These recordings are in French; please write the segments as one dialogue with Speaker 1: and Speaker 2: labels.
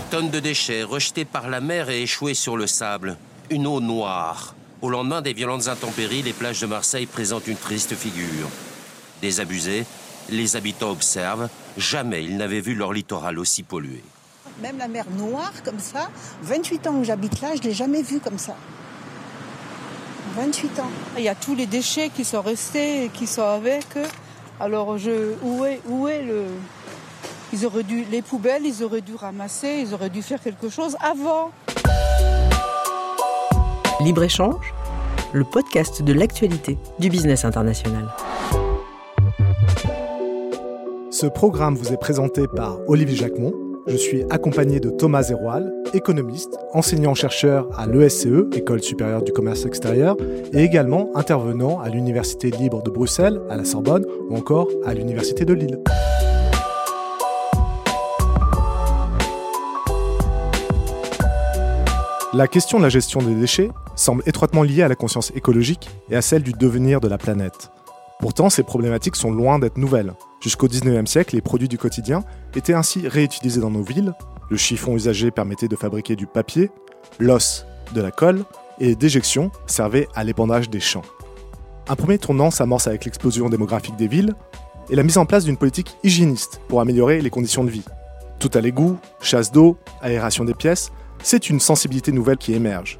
Speaker 1: Des tonnes de déchets rejetés par la mer et échoués sur le sable. Une eau noire. Au lendemain des violentes intempéries, les plages de Marseille présentent une triste figure. Désabusés, les habitants observent. Jamais ils n'avaient vu leur littoral aussi pollué.
Speaker 2: Même la mer Noire, comme ça, 28 ans que j'habite là, je ne l'ai jamais vue comme ça. 28 ans.
Speaker 3: Il y a tous les déchets qui sont restés et qui sont avec. Alors, je, où, est, où est le. Ils auraient dû. Les poubelles, ils auraient dû ramasser, ils auraient dû faire quelque chose avant.
Speaker 4: Libre-échange, le podcast de l'actualité du business international.
Speaker 5: Ce programme vous est présenté par Olivier Jacquemont. Je suis accompagné de Thomas Zeroual, économiste, enseignant-chercheur à l'ESCE, École supérieure du commerce extérieur, et également intervenant à l'Université libre de Bruxelles, à la Sorbonne ou encore à l'Université de Lille. La question de la gestion des déchets semble étroitement liée à la conscience écologique et à celle du devenir de la planète. Pourtant, ces problématiques sont loin d'être nouvelles. Jusqu'au 19e siècle, les produits du quotidien étaient ainsi réutilisés dans nos villes. Le chiffon usagé permettait de fabriquer du papier, l'os de la colle, et les déjections servaient à l'épandage des champs. Un premier tournant s'amorce avec l'explosion démographique des villes et la mise en place d'une politique hygiéniste pour améliorer les conditions de vie. Tout à l'égout, chasse d'eau, aération des pièces, c'est une sensibilité nouvelle qui émerge.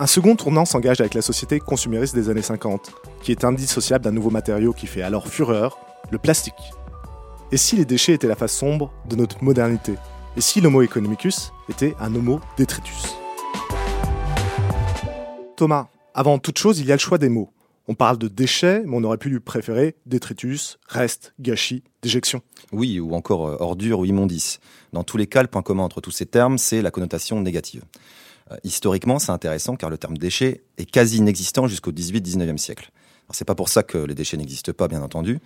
Speaker 5: Un second tournant s'engage avec la société consumériste des années 50, qui est indissociable d'un nouveau matériau qui fait alors fureur, le plastique. Et si les déchets étaient la face sombre de notre modernité? Et si l'homo economicus était un homo detritus Thomas, avant toute chose, il y a le choix des mots. On parle de déchets, mais on aurait pu lui préférer détritus, reste, gâchis, déjection.
Speaker 6: Oui, ou encore euh, ordure ou immondice. Dans tous les cas, le point commun entre tous ces termes, c'est la connotation négative. Euh, historiquement, c'est intéressant car le terme déchet est quasi inexistant jusqu'au 18-19e siècle. C'est pas pour ça que les déchets n'existent pas, bien entendu.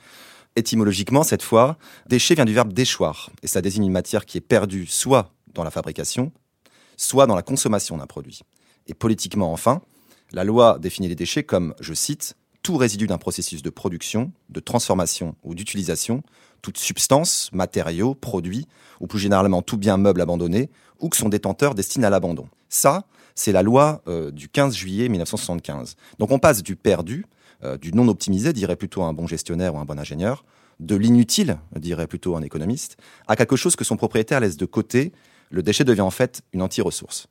Speaker 6: Étymologiquement, cette fois, déchet vient du verbe déchoir, et ça désigne une matière qui est perdue soit dans la fabrication, soit dans la consommation d'un produit. Et politiquement, enfin, la loi définit les déchets comme, je cite, tout résidu d'un processus de production, de transformation ou d'utilisation, toute substance, matériau, produit, ou plus généralement tout bien meuble abandonné, ou que son détenteur destine à l'abandon. Ça, c'est la loi euh, du 15 juillet 1975. Donc on passe du perdu, euh, du non optimisé, dirait plutôt un bon gestionnaire ou un bon ingénieur, de l'inutile, dirait plutôt un économiste, à quelque chose que son propriétaire laisse de côté. Le déchet devient en fait une anti-ressource.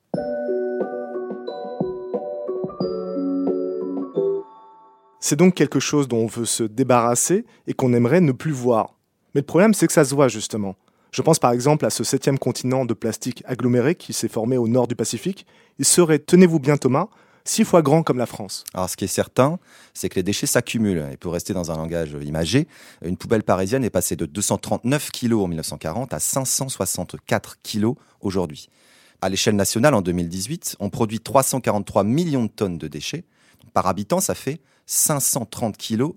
Speaker 5: C'est donc quelque chose dont on veut se débarrasser et qu'on aimerait ne plus voir. Mais le problème, c'est que ça se voit justement. Je pense par exemple à ce septième continent de plastique aggloméré qui s'est formé au nord du Pacifique. Il serait, tenez-vous bien Thomas, six fois grand comme la France.
Speaker 6: Alors, ce qui est certain, c'est que les déchets s'accumulent. Et pour rester dans un langage imagé, une poubelle parisienne est passée de 239 kg en 1940 à 564 kg aujourd'hui. À l'échelle nationale, en 2018, on produit 343 millions de tonnes de déchets. Par habitant, ça fait 530 kg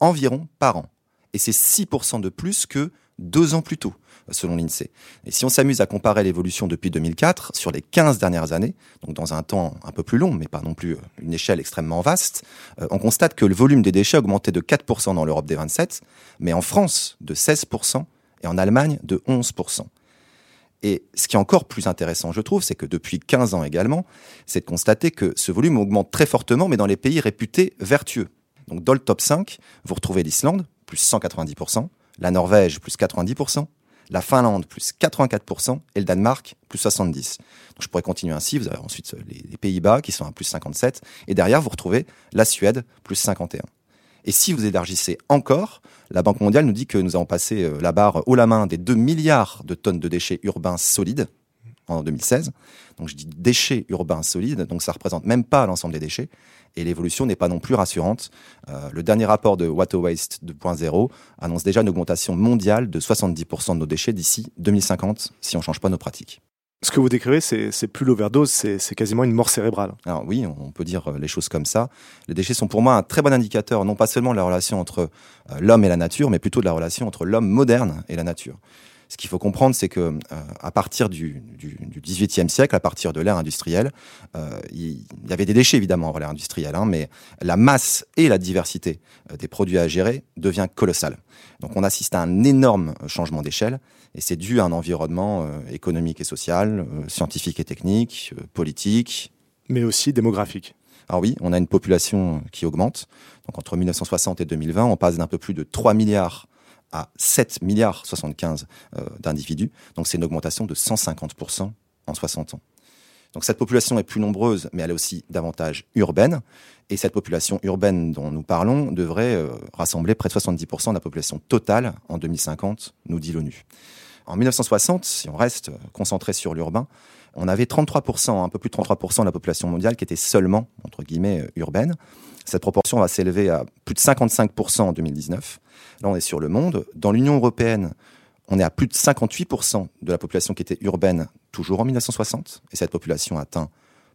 Speaker 6: environ par an. Et c'est 6% de plus que deux ans plus tôt, selon l'INSEE. Et si on s'amuse à comparer l'évolution depuis 2004 sur les 15 dernières années, donc dans un temps un peu plus long, mais pas non plus une échelle extrêmement vaste, euh, on constate que le volume des déchets a augmenté de 4% dans l'Europe des 27, mais en France de 16% et en Allemagne de 11%. Et ce qui est encore plus intéressant, je trouve, c'est que depuis 15 ans également, c'est de constater que ce volume augmente très fortement, mais dans les pays réputés vertueux. Donc dans le top 5, vous retrouvez l'Islande, plus 190%, la Norvège, plus 90%, la Finlande, plus 84%, et le Danemark, plus 70%. Donc je pourrais continuer ainsi, vous avez ensuite les, Pays-Bas qui sont à plus 57%, et derrière vous retrouvez la Suède, plus 51%. Et si vous élargissez encore, la Banque mondiale nous dit que nous avons passé euh, la barre haut la main des 2 milliards de tonnes de déchets urbains solides en 2016. Donc je dis déchets urbains solides, donc ça représente même pas l'ensemble des déchets. Et l'évolution n'est pas non plus rassurante. Euh, le dernier rapport de Water Waste 2.0 annonce déjà une augmentation mondiale de 70% de nos déchets d'ici 2050 si on ne change pas nos pratiques.
Speaker 5: Ce que vous décrivez, c'est plus l'overdose, c'est quasiment une mort cérébrale.
Speaker 6: Alors oui, on peut dire euh, les choses comme ça. Les déchets sont pour moi un très bon indicateur, non pas seulement de la relation entre euh, l'homme et la nature, mais plutôt de la relation entre l'homme moderne et la nature. Ce qu'il faut comprendre, c'est que euh, à partir du, XVIIIe siècle, à partir de l'ère industrielle, il y avait des déchets évidemment avant l'ère industrielle, hein, mais la masse et la diversité des produits à gérer devient colossale. Donc on assiste à un énorme changement d'échelle, et c'est dû à un environnement économique et social, scientifique et technique, politique,
Speaker 5: mais aussi démographique.
Speaker 6: Alors oui, on a une population qui augmente. Donc entre 1960 et 2020, on passe d'un peu plus de 3 milliards à 7 milliards 75 euh, d'individus. Donc c'est une augmentation de 150% en 60 ans. Donc cette population est plus nombreuse, mais elle est aussi davantage urbaine. Et cette population urbaine dont nous parlons devrait euh, rassembler près de 70% de la population totale en 2050, nous dit l'ONU. En 1960, si on reste concentré sur l'urbain, on avait 33%, un peu plus de 33% de la population mondiale qui était seulement, entre guillemets, euh, urbaine. Cette proportion va s'élever à plus de 55% en 2019. Là, on est sur le monde. Dans l'Union européenne, on est à plus de 58% de la population qui était urbaine toujours en 1960. Et cette population atteint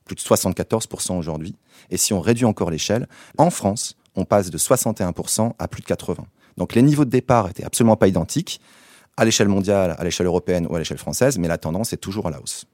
Speaker 6: plus de 74% aujourd'hui. Et si on réduit encore l'échelle, en France, on passe de 61% à plus de 80%. Donc les niveaux de départ étaient absolument pas identiques à l'échelle mondiale, à l'échelle européenne ou à l'échelle française, mais la tendance est toujours à la hausse.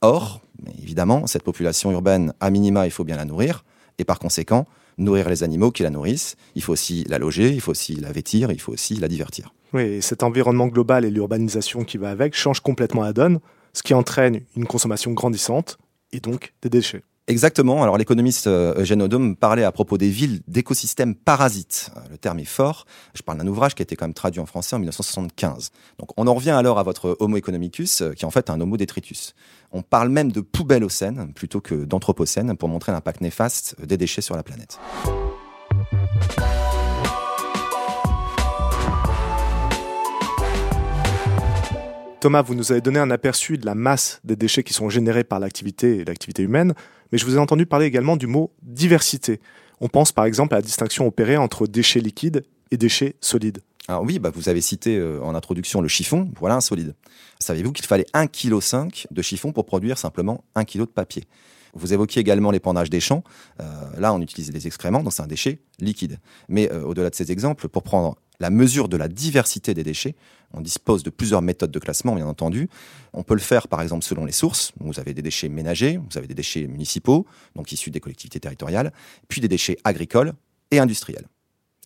Speaker 6: Or, évidemment, cette population urbaine, à minima, il faut bien la nourrir. Et par conséquent, nourrir les animaux qui la nourrissent. Il faut aussi la loger, il faut aussi la vêtir, il faut aussi la divertir.
Speaker 5: Oui, cet environnement global et l'urbanisation qui va avec changent complètement la donne, ce qui entraîne une consommation grandissante et donc des déchets.
Speaker 6: Exactement. Alors l'économiste euh, Eugène Odom parlait à propos des villes d'écosystèmes parasites. Euh, le terme est fort. Je parle d'un ouvrage qui a été quand même traduit en français en 1975. Donc on en revient alors à votre Homo economicus, euh, qui est en fait un Homo detritus. On parle même de poubelle océne plutôt que d'anthropocène pour montrer l'impact néfaste des déchets sur la planète.
Speaker 5: Thomas, vous nous avez donné un aperçu de la masse des déchets qui sont générés par l'activité et l'activité humaine, mais je vous ai entendu parler également du mot diversité. On pense par exemple à la distinction opérée entre déchets liquides et déchets solides.
Speaker 6: Alors oui, bah vous avez cité euh, en introduction le chiffon, voilà un solide. Savez-vous qu'il fallait 1,5 kg de chiffon pour produire simplement 1 kg de papier? Vous évoquiez également l'épandage des champs. Euh, là, on utilise les excréments, donc c'est un déchet liquide. Mais euh, au-delà de ces exemples, pour prendre la mesure de la diversité des déchets. On dispose de plusieurs méthodes de classement, bien entendu. On peut le faire, par exemple, selon les sources. Vous avez des déchets ménagers, vous avez des déchets municipaux, donc issus des collectivités territoriales, puis des déchets agricoles et industriels.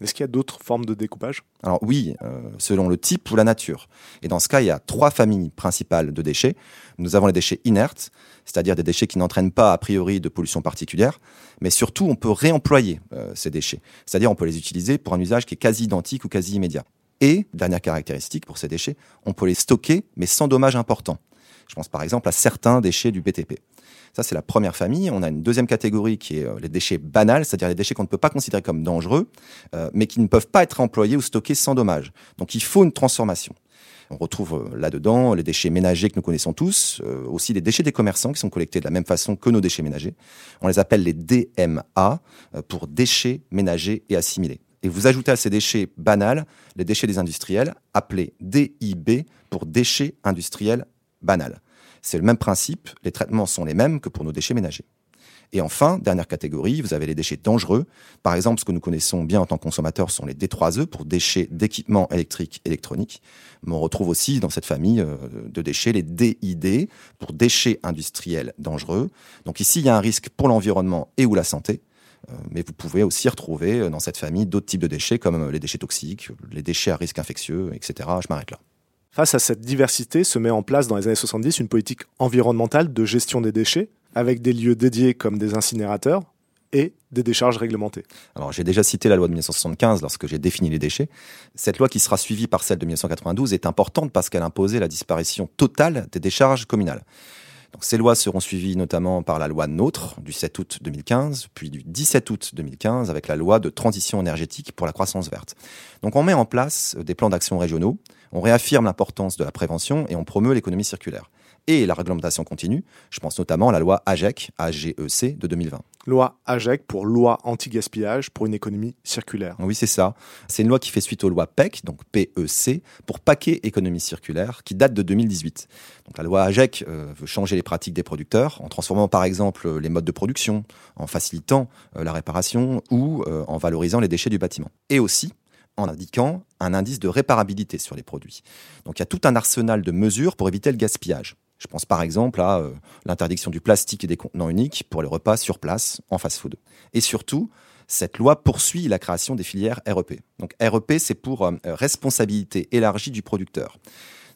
Speaker 5: Est-ce qu'il y a d'autres formes de découpage?
Speaker 6: Alors oui, euh, selon le type ou la nature. Et dans ce cas, il y a trois familles principales de déchets. Nous avons les déchets inertes, c'est-à-dire des déchets qui n'entraînent pas a priori de pollution particulière, mais surtout on peut réemployer euh, ces déchets, c'est-à-dire on peut les utiliser pour un usage qui est quasi identique ou quasi immédiat. Et, dernière caractéristique pour ces déchets, on peut les stocker mais sans dommage important. Je pense par exemple à certains déchets du BTP. Ça, c'est la première famille. On a une deuxième catégorie qui est euh, les déchets banals, c'est-à-dire les déchets qu'on ne peut pas considérer comme dangereux, euh, mais qui ne peuvent pas être employés ou stockés sans dommage. Donc il faut une transformation. On retrouve euh, là-dedans les déchets ménagers que nous connaissons tous, aussi les déchets des commerçants qui sont collectés de la même façon que nos déchets ménagers. On les appelle les DMA pour déchets ménagers et assimilés. Et vous ajoutez à ces déchets banals les déchets des industriels, appelés DIB pour déchets industriels banals. C'est le même principe, les traitements sont les mêmes que pour nos déchets ménagers. Et enfin, dernière catégorie, vous avez les déchets dangereux. Par exemple, ce que nous connaissons bien en tant que consommateurs sont les D3E pour déchets d'équipements électriques électroniques. Mais on retrouve aussi dans cette famille euh, de déchets les DID pour déchets industriels dangereux. Donc ici, il y a un risque pour l'environnement et ou la santé. Euh, mais vous pouvez aussi retrouver euh, dans cette famille d'autres types de déchets comme les déchets toxiques, les déchets à risque infectieux, etc. Je m'arrête là.
Speaker 5: Face à cette diversité, se met en place dans les années 70 une politique environnementale de gestion des déchets, avec des lieux dédiés comme des incinérateurs et des décharges réglementées.
Speaker 6: Alors j'ai déjà cité la loi de 1975 lorsque j'ai défini les déchets. Cette loi qui sera suivie par celle de 1992 est importante parce qu'elle imposait la disparition totale des décharges communales. Ces lois seront suivies notamment par la loi NOTRe du 7 août 2015, puis du 17 août 2015 avec la loi de transition énergétique pour la croissance verte. Donc on met en place des plans d'action régionaux, on réaffirme l'importance de la prévention et on promeut l'économie circulaire et la réglementation continue. Je pense notamment à la loi AGEC, AGEC de 2020.
Speaker 5: Loi AGEC pour loi anti-gaspillage pour une économie circulaire.
Speaker 6: Oui, c'est ça. C'est une loi qui fait suite aux lois PEC, donc PEC, pour paquet économie circulaire, qui date de 2018. Donc la loi AGEC euh, veut changer les pratiques des producteurs en transformant par exemple les modes de production, en facilitant euh, la réparation ou euh, en valorisant les déchets du bâtiment. Et aussi en indiquant un indice de réparabilité sur les produits. Donc il y a tout un arsenal de mesures pour éviter le gaspillage. Je pense par exemple à euh, l'interdiction du plastique et des contenants uniques pour les repas sur place en fast-food. Et surtout, cette loi poursuit la création des filières REP. Donc REP, c'est pour euh, responsabilité élargie du producteur.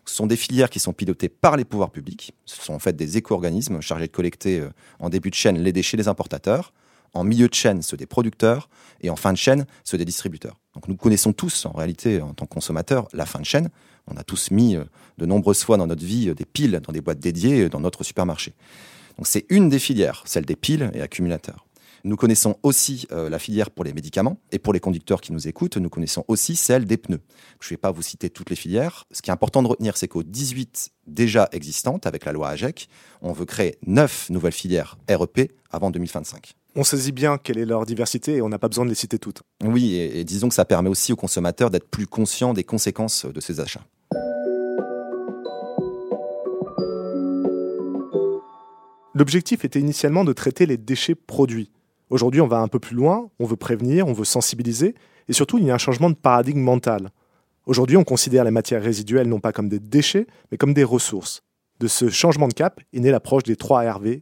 Speaker 6: Ce sont des filières qui sont pilotées par les pouvoirs publics. Ce sont en fait des éco-organismes chargés de collecter euh, en début de chaîne les déchets des importateurs, en milieu de chaîne ceux des producteurs et en fin de chaîne ceux des distributeurs. Donc nous connaissons tous en réalité en tant que consommateurs la fin de chaîne. On a tous mis euh, de nombreuses fois dans notre vie euh, des piles dans des boîtes dédiées dans notre supermarché. Donc c'est une des filières, celle des piles et accumulateurs. Nous connaissons aussi euh, la filière pour les médicaments et pour les conducteurs qui nous écoutent, nous connaissons aussi celle des pneus. Je ne vais pas vous citer toutes les filières. Ce qui est important de retenir, c'est qu'aux 18 déjà existantes avec la loi AGEC, on veut créer 9 nouvelles filières REP avant 2025.
Speaker 5: On saisit bien quelle est leur diversité et on n'a pas besoin de les citer toutes.
Speaker 6: Oui, et, et disons que ça permet aussi aux consommateurs d'être plus conscients des conséquences de ces achats.
Speaker 5: L'objectif était initialement de traiter les déchets produits. Aujourd'hui, on va un peu plus loin, on veut prévenir, on veut sensibiliser, et surtout, il y a un changement de paradigme mental. Aujourd'hui, on considère les matières résiduelles non pas comme des déchets, mais comme des ressources. De ce changement de cap est née l'approche des 3 RVE.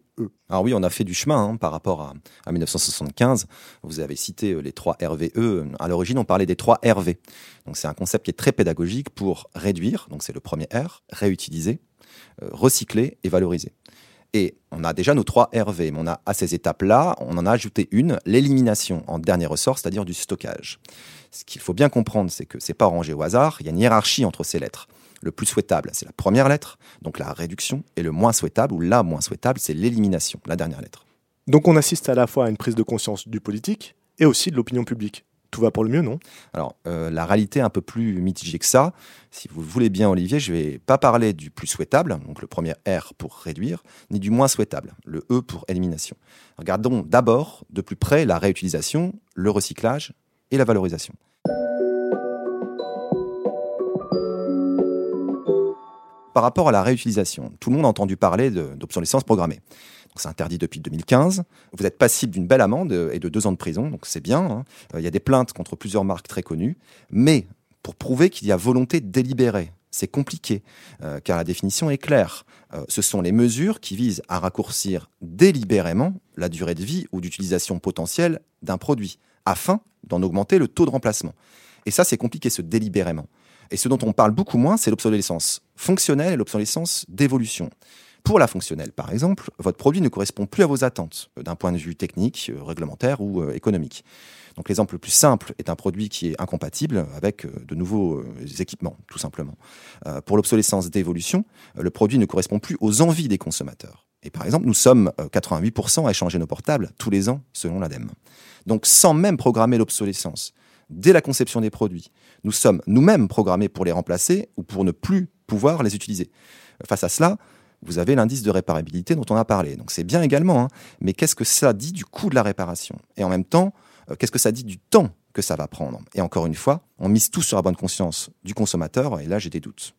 Speaker 6: Alors oui, on a fait du chemin hein, par rapport à, à, 1975. Vous avez cité euh, les 3 RVE. À l'origine, on parlait des 3 RV. Donc c'est un concept qui est très pédagogique pour réduire, donc c'est le premier R, réutiliser, euh, recycler et valoriser. Et on a déjà nos trois RV, mais on a à ces étapes-là, on en a ajouté une, l'élimination en dernier ressort, c'est-à-dire du stockage. Ce qu'il faut bien comprendre, c'est que c'est pas rangé au hasard, il y a une hiérarchie entre ces lettres. Le plus souhaitable, c'est la première lettre, donc la réduction, et le moins souhaitable, ou la moins souhaitable, c'est l'élimination, la dernière lettre.
Speaker 5: Donc on assiste à la fois à une prise de conscience du politique et aussi de l'opinion publique tout va pour le mieux, non?
Speaker 6: Alors, euh, la réalité est un peu plus mitigée que ça. Si vous voulez bien, Olivier, je ne vais pas parler du plus souhaitable, donc le premier R pour réduire, ni du moins souhaitable, le E pour élimination. Regardons d'abord de plus près la réutilisation, le recyclage et la valorisation. Par rapport à la réutilisation, tout le monde a entendu parler d'obsolescence programmée. C'est interdit depuis 2015. Vous êtes passible d'une belle amende et de deux ans de prison, donc c'est bien. Hein. Il y a des plaintes contre plusieurs marques très connues. Mais pour prouver qu'il y a volonté délibérée, c'est compliqué, euh, car la définition est claire. Euh, ce sont les mesures qui visent à raccourcir délibérément la durée de vie ou d'utilisation potentielle d'un produit, afin d'en augmenter le taux de remplacement. Et ça, c'est compliqué, ce délibérément. Et ce dont on parle beaucoup moins, c'est l'obsolescence fonctionnelle et l'obsolescence d'évolution. Pour la fonctionnelle, par exemple, votre produit ne correspond plus à vos attentes euh, d'un point de vue technique, euh, réglementaire ou euh, économique. Donc l'exemple le plus simple est un produit qui est incompatible avec de nouveaux équipements, tout simplement. pour l'obsolescence d'évolution, le produit ne correspond plus aux envies des consommateurs. Et par exemple, nous sommes 88% à échanger nos portables tous les ans, selon l'ADEME. Donc sans même programmer l'obsolescence, dès la conception des produits, nous sommes nous-mêmes programmés pour les remplacer ou pour ne plus pouvoir les utiliser. Face à cela, vous avez l'indice de réparabilité dont on a parlé. Donc c'est bien également, hein. mais qu'est-ce que ça dit du coût de la réparation? Et en même temps, euh, qu'est-ce que ça dit du temps que ça va prendre? Et encore une fois, on mise tout sur la bonne conscience du consommateur, et là j'ai des doutes.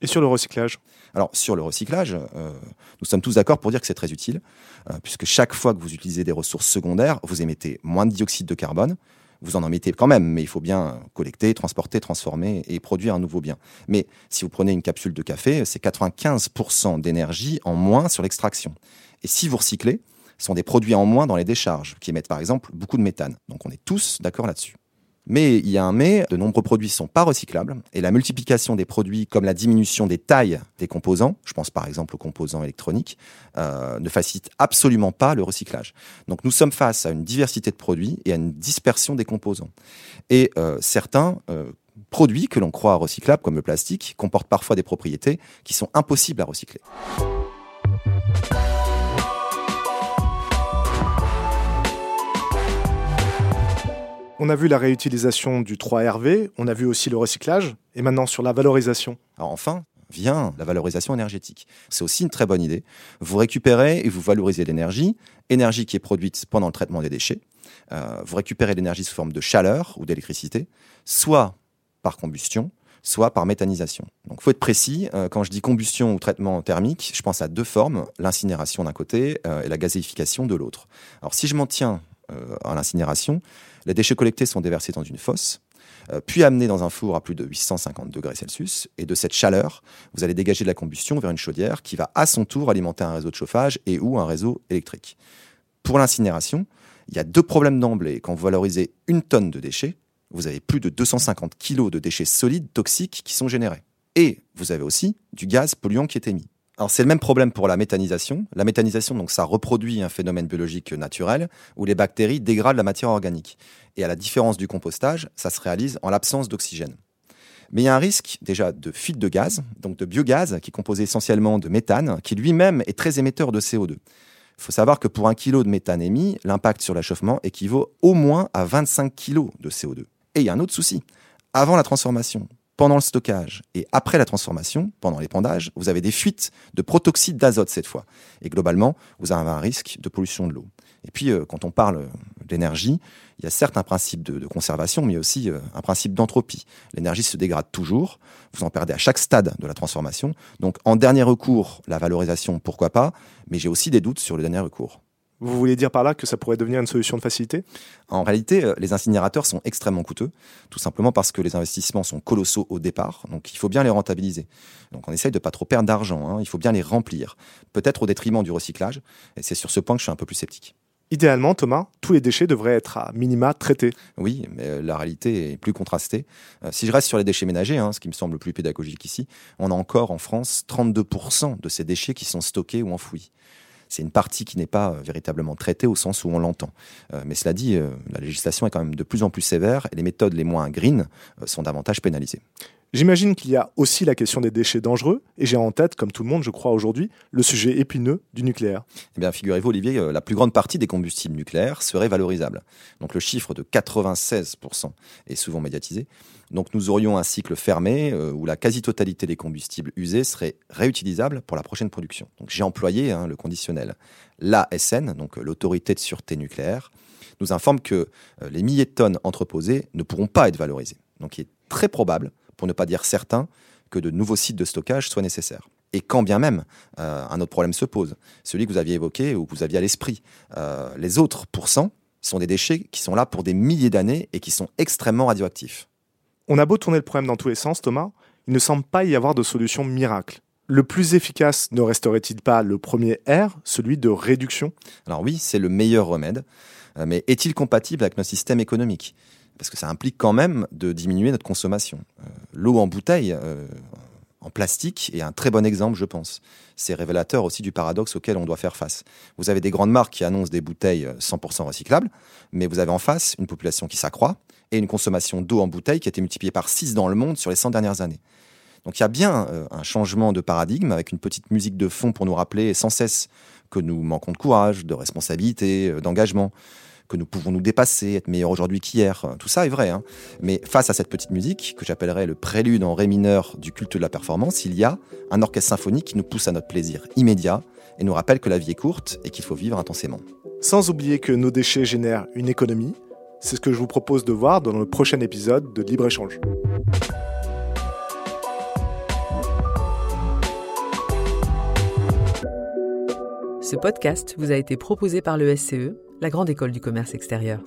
Speaker 5: Et sur le recyclage?
Speaker 6: Alors sur le recyclage, euh, nous sommes tous d'accord pour dire que c'est très utile, euh, puisque chaque fois que vous utilisez des ressources secondaires, vous émettez moins de dioxyde de carbone, vous en mettez quand même, mais il faut bien collecter, transporter, transformer et produire un nouveau bien. Mais si vous prenez une capsule de café, c'est 95% d'énergie en moins sur l'extraction. Et si vous recyclez, ce sont des produits en moins dans les décharges, qui émettent par exemple beaucoup de méthane. Donc on est tous d'accord là-dessus. Mais il y a un mais, de nombreux produits ne sont pas recyclables et la multiplication des produits comme la diminution des tailles des composants, je pense par exemple aux composants électroniques, euh, ne facilite absolument pas le recyclage. Donc nous sommes face à une diversité de produits et à une dispersion des composants. Et euh, certains euh, produits que l'on croit recyclables, comme le plastique, comportent parfois des propriétés qui sont impossibles à recycler.
Speaker 5: On a vu la réutilisation du 3RV, on a vu aussi le recyclage, et maintenant sur la valorisation.
Speaker 6: Alors enfin, vient la valorisation énergétique. C'est aussi une très bonne idée. Vous récupérez et vous valorisez l'énergie, énergie qui est produite pendant le traitement des déchets. Euh, vous récupérez l'énergie sous forme de chaleur ou d'électricité, soit par combustion, soit par méthanisation. Donc, faut être précis. Euh, quand je dis combustion ou traitement thermique, je pense à deux formes l'incinération d'un côté euh, et la gazéification de l'autre. Alors, si je m'en tiens à l'incinération, les déchets collectés sont déversés dans une fosse. euh, puis amené dans un four à plus de 850 degrés Celsius. Et de cette chaleur, vous allez dégager de la combustion vers une chaudière qui va à son tour alimenter un réseau de chauffage et ou un réseau électrique. Pour l'incinération, il y a deux problèmes d'emblée. Quand vous valorisez une tonne de déchets, vous avez plus de 250 kg de déchets solides toxiques qui sont générés. Et vous avez aussi du gaz polluant qui est émis. Alors c'est le même problème pour la méthanisation. La méthanisation, donc ça reproduit un phénomène biologique naturel où les bactéries dégradent la matière organique. Et à la différence du compostage, ça se réalise en l'absence d'oxygène. Mais il y a un risque déjà de fuite de gaz, donc de biogaz, qui est composé essentiellement de méthane, qui lui-même est très émetteur de CO2. Il faut savoir que pour un kilo de méthane émis, l'impact sur l'achauffement équivaut au moins à 25 kg de CO2. Et il y a un autre souci. Avant la transformation, pendant le stockage et après la transformation, pendant l'épandage, vous avez des fuites de protoxyde d'azote cette fois. Et globalement, vous avez un risque de pollution de l'eau. Et puis, euh, quand on parle d'énergie, il y a certes un principe de, conservation, mais aussi euh, un principe d'entropie. L'énergie se dégrade toujours, vous en perdez à chaque stade de la transformation. Donc, en dernier recours, la valorisation, pourquoi pas, mais j'ai aussi des doutes sur le dernier recours.
Speaker 5: Vous voulez dire par là que ça pourrait devenir une solution de facilité?
Speaker 6: En réalité, euh, les incinérateurs sont extrêmement coûteux, tout simplement parce que les investissements sont colossaux au départ, donc il faut bien les rentabiliser. Donc on essaye de pas trop perdre d'argent, hein. il faut bien les remplir, peut-être au détriment du recyclage, et c'est sur ce point que je suis un peu plus sceptique.
Speaker 5: Idéalement, Thomas, tous les déchets devraient être à minima traités.
Speaker 6: Oui, mais euh, la réalité est plus contrastée. Euh, si je reste sur les déchets ménagers, hein, ce qui me semble le plus pédagogique ici, on a encore en France 32% de ces déchets qui sont stockés ou enfouis c'est une partie qui n'est pas euh, véritablement traitée au sens où on l'entend. Euh, mais cela dit, euh, la législation est quand même de plus en plus sévère et les méthodes les moins green sont davantage pénalisées.
Speaker 5: J'imagine qu'il y a aussi la question des déchets dangereux, et j'ai en tête, comme tout le monde, je crois aujourd'hui, le sujet épineux du nucléaire.
Speaker 6: Eh bien, figurez-vous, Olivier, la plus grande partie des combustibles nucléaires serait valorisable. Donc, le chiffre de 96% est souvent médiatisé. Donc nous aurions un cycle fermé euh, où la quasi-totalité des combustibles usés serait réutilisable pour la prochaine production. Donc j'ai employé hein, le conditionnel. L'ASN, donc l'autorité de sûreté nucléaire, nous informe que euh, les milliers de tonnes entreposées ne pourront pas être valorisées. Donc il est très probable, pour ne pas dire certain, que de nouveaux sites de stockage soient nécessaires. Et quand bien même, euh, un autre problème se pose, celui que vous aviez évoqué ou que vous aviez à l'esprit. les autres pourcents sont des déchets qui sont là pour des milliers d'années et qui sont extrêmement radioactifs.
Speaker 5: On a beau tourner le problème dans tous les sens, Thomas, il ne semble pas y avoir de solution miracle. Le plus efficace ne resterait-il pas le premier R, celui de réduction?
Speaker 6: Alors oui, c'est le meilleur remède, euh, mais est-il compatible avec notre système économique? Parce que ça implique quand même de diminuer notre consommation. Euh, l'eau en bouteille, euh, en plastique, est un très bon exemple, je pense. C'est révélateur aussi du paradoxe auquel on doit faire face. Vous avez des grandes marques qui annoncent des bouteilles 100% recyclables, mais vous avez en face une population qui s'accroît, et une consommation d'eau en bouteille qui a été multipliée par 6 dans le monde sur les 100 dernières années. Donc il y a bien euh, un changement de paradigme avec une petite musique de fond pour nous rappeler sans cesse que nous manquons de courage, de responsabilité, euh, d'engagement, que nous pouvons nous dépasser, être meilleurs aujourd'hui qu'hier. Tout ça est vrai. Hein. Mais face à cette petite musique, que j'appellerais le prélude en ré mineur du culte de la performance, il y a un orchestre symphonique qui nous pousse à notre plaisir immédiat et nous rappelle que la vie est courte et qu'il faut vivre intensément.
Speaker 5: Sans oublier que nos déchets génèrent une économie, c'est ce que je vous propose de voir dans le prochain épisode de Libre-Échange.
Speaker 4: Ce podcast vous a été proposé par le SCE, la Grande École du Commerce Extérieur.